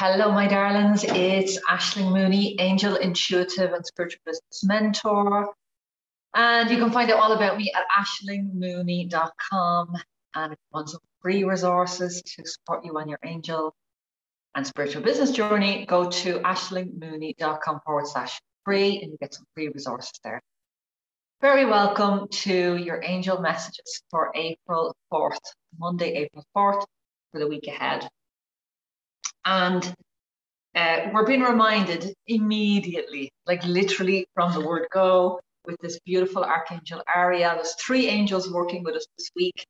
Hello, my darlings. It's Aishling Mooney, Angel Intuitive and Spiritual Business Mentor. And you can find out all about me at aishlingmooney.com. And if you want some free resources to support you on your angel and spiritual business journey, go to aishlingmooney.com forward slash free and you get some free resources there. Very welcome to your angel messages for April 4th, Monday, April 4th, for the week ahead. And uh, we're being reminded immediately, like literally from the word go, with this beautiful Archangel Ariel. There's three angels working with us this week.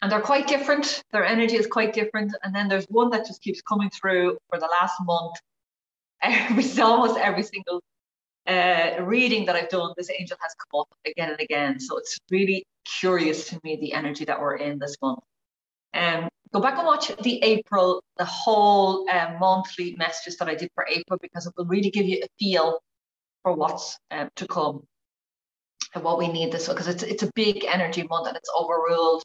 And they're quite different. Their energy is quite different. And then there's one that just keeps coming through for the last month. Every, almost every single uh, reading that I've done, this angel has come up again and again. So it's really curious to me the energy that we're in this month. Um, go back and watch the April, the whole um, monthly messages that I did for April because it will really give you a feel for what's um, to come and what we need this because it's it's a big energy month and it's overruled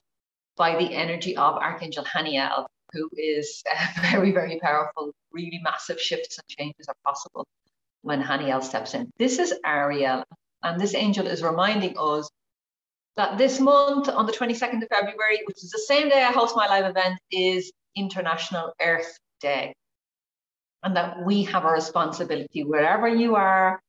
by the energy of Archangel Haniel, who is uh, very very powerful. Really massive shifts and changes are possible when Haniel steps in. This is Ariel, and this angel is reminding us that this month on the 22nd of February, which is the same day I host my live event, is International Earth Day. And that we have a responsibility wherever you are,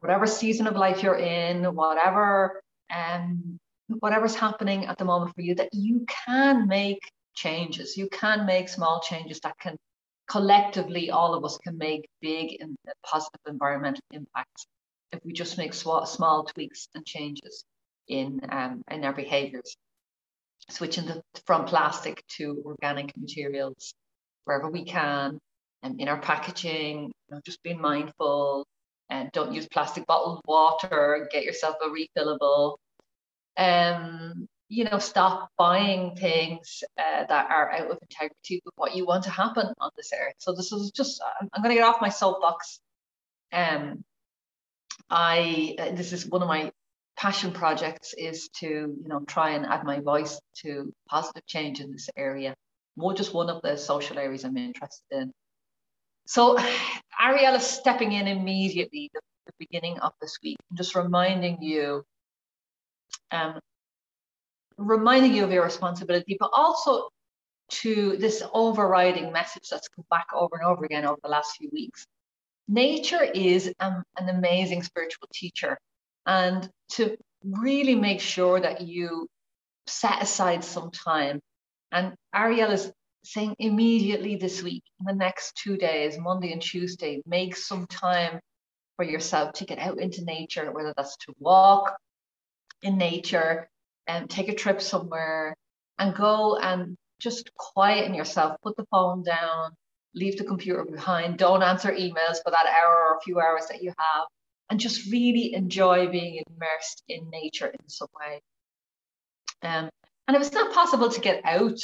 whatever season of life you're in, whatever um, whatever's happening at the moment for you, that you can make changes. You can make small changes that can collectively, all of us can make big and positive environmental impacts if we just make small, small tweaks and changes in um, in our behaviors, switching the, from plastic to organic materials wherever we can, and um, in our packaging, you know, just being mindful and don't use plastic bottled water. Get yourself a refillable. Um, you know, stop buying things uh, that are out of integrity with what you want to happen on this earth. So this is just, I'm, I'm going to get off my soapbox. Um, I uh, this is one of my passion projects is to you know try and add my voice to positive change in this area. More just one of the social areas i'm interested in. So ariel is stepping in immediately the, the beginning of this week and just reminding you um, reminding you of your responsibility but also to this overriding message that's come back over and over again over the last few weeks. Nature is um, an amazing spiritual teacher and to really make sure that you set aside some time. And Ariel is saying immediately this week, in the next two days, Monday and Tuesday, make some time for yourself to get out into nature, whether that's to walk in nature and take a trip somewhere and go and just quieten yourself, put the phone down, leave the computer behind, don't answer emails for that hour or a few hours that you have, and just really enjoy being immersed in nature in some way. Um, and if it's not possible to get out,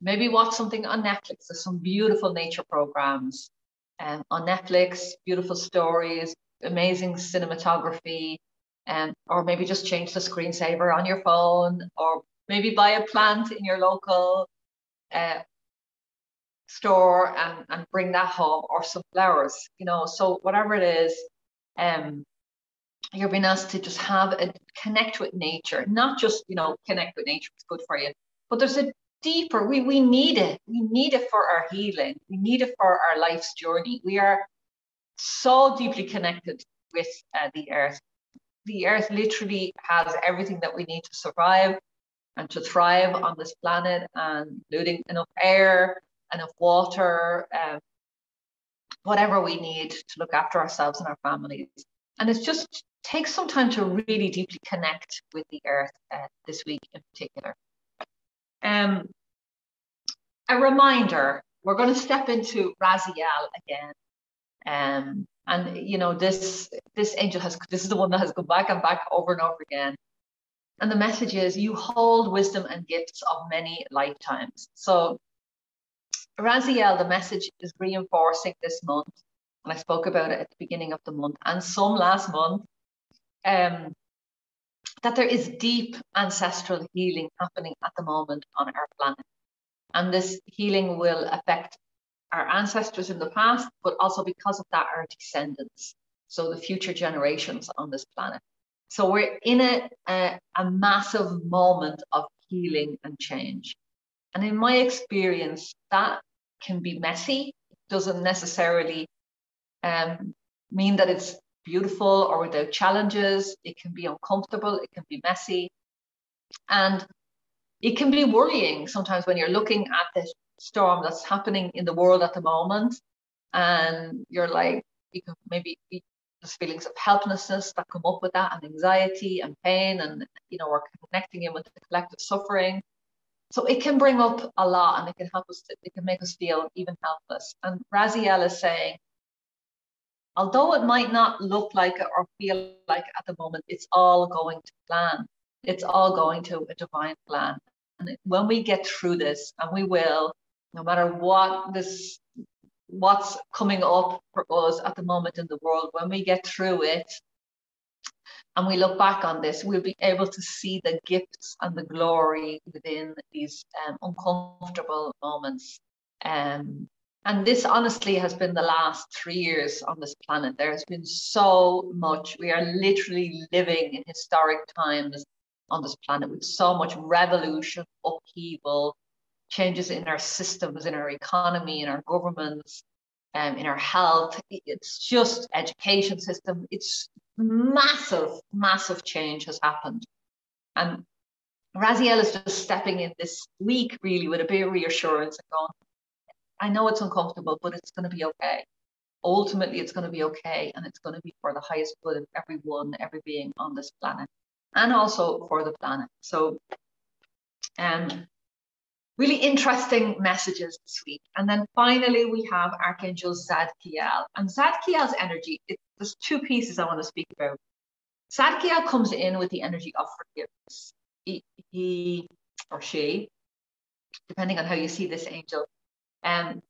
maybe watch something on Netflix. There's some beautiful nature programs um, on Netflix, beautiful stories, amazing cinematography, um, or maybe just change the screensaver on your phone, or maybe buy a plant in your local uh, store and, and bring that home, or some flowers, you know. So whatever it is, um, you're being asked to just have a connect with nature, not just, you know, connect with nature, it's good for you, but there's a deeper, we, we need it. We need it for our healing. We need it for our life's journey. We are so deeply connected with uh, the earth. The earth literally has everything that we need to survive and to thrive on this planet, and including enough air, enough water, um, whatever we need to look after ourselves and our families. And it's just takes some time to really deeply connect with the earth uh, this week in particular. Um, a reminder, we're going to step into Raziel again. Um, and you know, this this angel has this is the one that has gone back and back over and over again. And the message is you hold wisdom and gifts of many lifetimes. So Raziel, the message is reinforcing this month, and I spoke about it at the beginning of the month and some last month, um, that there is deep ancestral healing happening at the moment on our planet. And this healing will affect our ancestors in the past, but also because of that, our descendants. So the future generations on this planet. So we're in a, a, a massive moment of healing and change. And in my experience, that can be messy. It doesn't necessarily um, mean that it's beautiful or without challenges. It can be uncomfortable, it can be messy. And it can be worrying sometimes when you're looking at the storm that's happening in the world at the moment. And you're like, you can maybe there's feelings of helplessness that come up with that and anxiety and pain and you know we're connecting in with the collective suffering so it can bring up a lot and it can help us to, it can make us feel even helpless. And raziel is saying although it might not look like it or feel like at the moment it's all going to plan. It's all going to a divine plan. And when we get through this and we will no matter what this what's coming up for us at the moment in the world, when we get through it and we look back on this, we'll be able to see the gifts and the glory within these um, uncomfortable moments. Um, and this honestly has been the last three years on this planet. There has been so much. We are literally living in historic times on this planet with so much revolution, upheaval, changes in our systems, in our economy, in our governments, um, in our health. It's just education system. It's massive, massive change has happened. And Raziel is just stepping in this week really with a bit of reassurance and going, I know it's uncomfortable, but it's going to be okay. Ultimately, it's going to be okay. And it's going to be for the highest good of everyone, every being on this planet, and also for the planet. So, um, really interesting messages this week. And then finally, we have Archangel Zadkiel. And Zadkiel's energy, it, there's two pieces I want to speak about. Zadkiel comes in with the energy of forgiveness. He, he or she, depending on how you see this angel, um,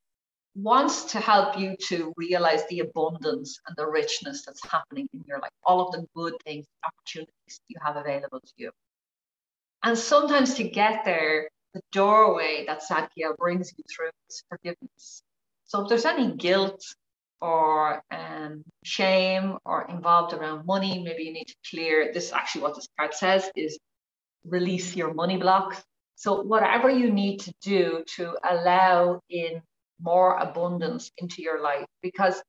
wants to help you to realize the abundance and the richness that's happening in your life, all of the good things, opportunities you have available to you. And sometimes to get there, the doorway that Zadkiel brings you through is forgiveness. So if there's any guilt or um, shame or involved around money, maybe you need to clear this. is Actually, what this card says is release your money blocks. So whatever you need to do to allow in more abundance into your life, because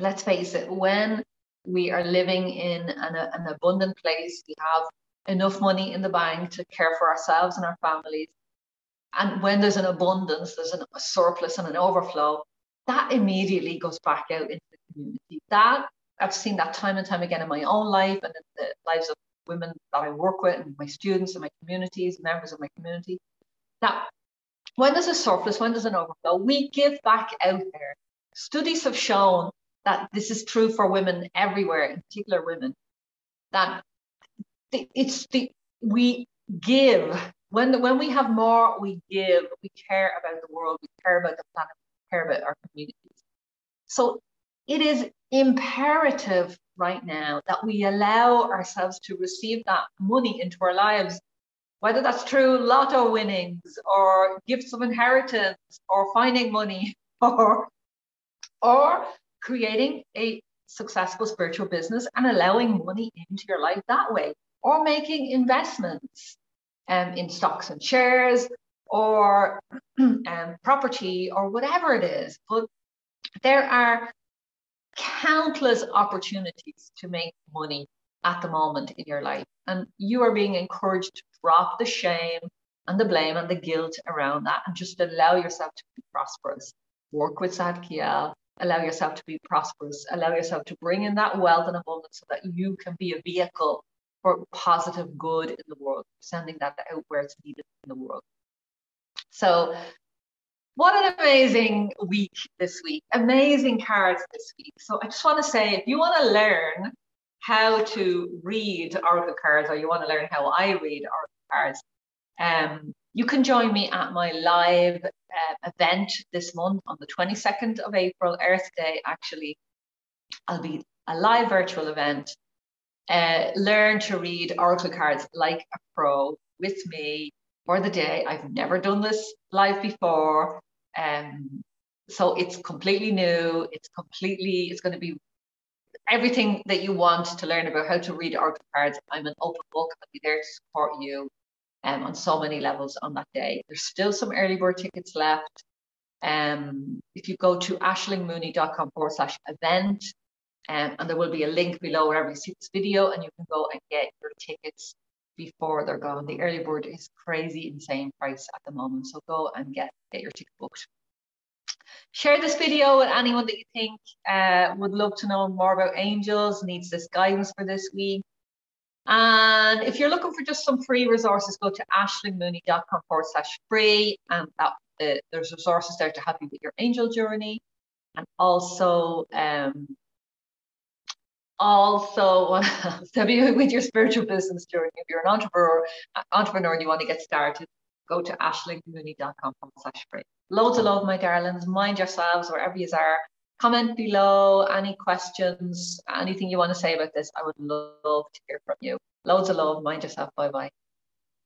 let's face it, when we are living in an, an abundant place, we have enough money in the bank to care for ourselves and our families. And when there's an abundance, there's a surplus and an overflow, that immediately goes back out into the community. That I've seen that time and time again in my own life and in the lives of women that I work with and my students and my communities, members of my community. Now, when there's a surplus, when there's an overflow, we give back out there. Studies have shown that this is true for women everywhere, in particular women, that it's the we give. When when we have more we give. We care about the world. We care about the planet. We care about our communities. So it is imperative right now that we allow ourselves to receive that money into our lives whether that's through lotto winnings or gifts of inheritance or finding money or or creating a successful spiritual business and allowing money into your life that way or making investments um, in stocks and shares or um, property or whatever it is. But there are countless opportunities to make money at the moment in your life. And you are being encouraged to drop the shame and the blame and the guilt around that and just allow yourself to be prosperous. Work with Zadkiel, allow yourself to be prosperous, allow yourself to bring in that wealth and abundance so that you can be a vehicle for positive good in the world, sending that out where it's needed in the world. So, what an amazing week this week! Amazing cards this week. So, I just want to say if you want to learn how to read oracle cards or you want to learn how I read oracle cards, um, you can join me at my live uh, event this month on the 22nd of April, Earth Day, actually. I'll be a live virtual event uh, learn to read oracle cards like a pro with me for the day. I've never done this live before. Um, so it's completely new. It's completely, it's going to be everything that you want to learn about how to read oracle cards. I'm an open book. I'll be there to support you um, on so many levels on that day. There's still some early bird tickets left. Um, if you go to aishlingmooney.com forward slash event, um, and there will be a link below wherever you see this video, and you can go and get your tickets before they're gone. The early bird is crazy insane price at the moment. So go and get, get your ticket booked. Share this video with anyone that you think uh, would love to know more about angels, needs this guidance for this week. And if you're looking for just some free resources, go to aishlingmooney.com forward slash free. And that, uh, there's resources there to help you with your angel journey. And also, um, also to be with your spiritual business journey. If you're an entrepreneur, uh, entrepreneur and you want to get started, go to aishlingmooney.com slash free. Loads of love, my darlings. Mind yourselves wherever you are. Comment below any questions, anything you want to say about this. I would love to hear from you. Loads of love. Mind yourself. Bye bye.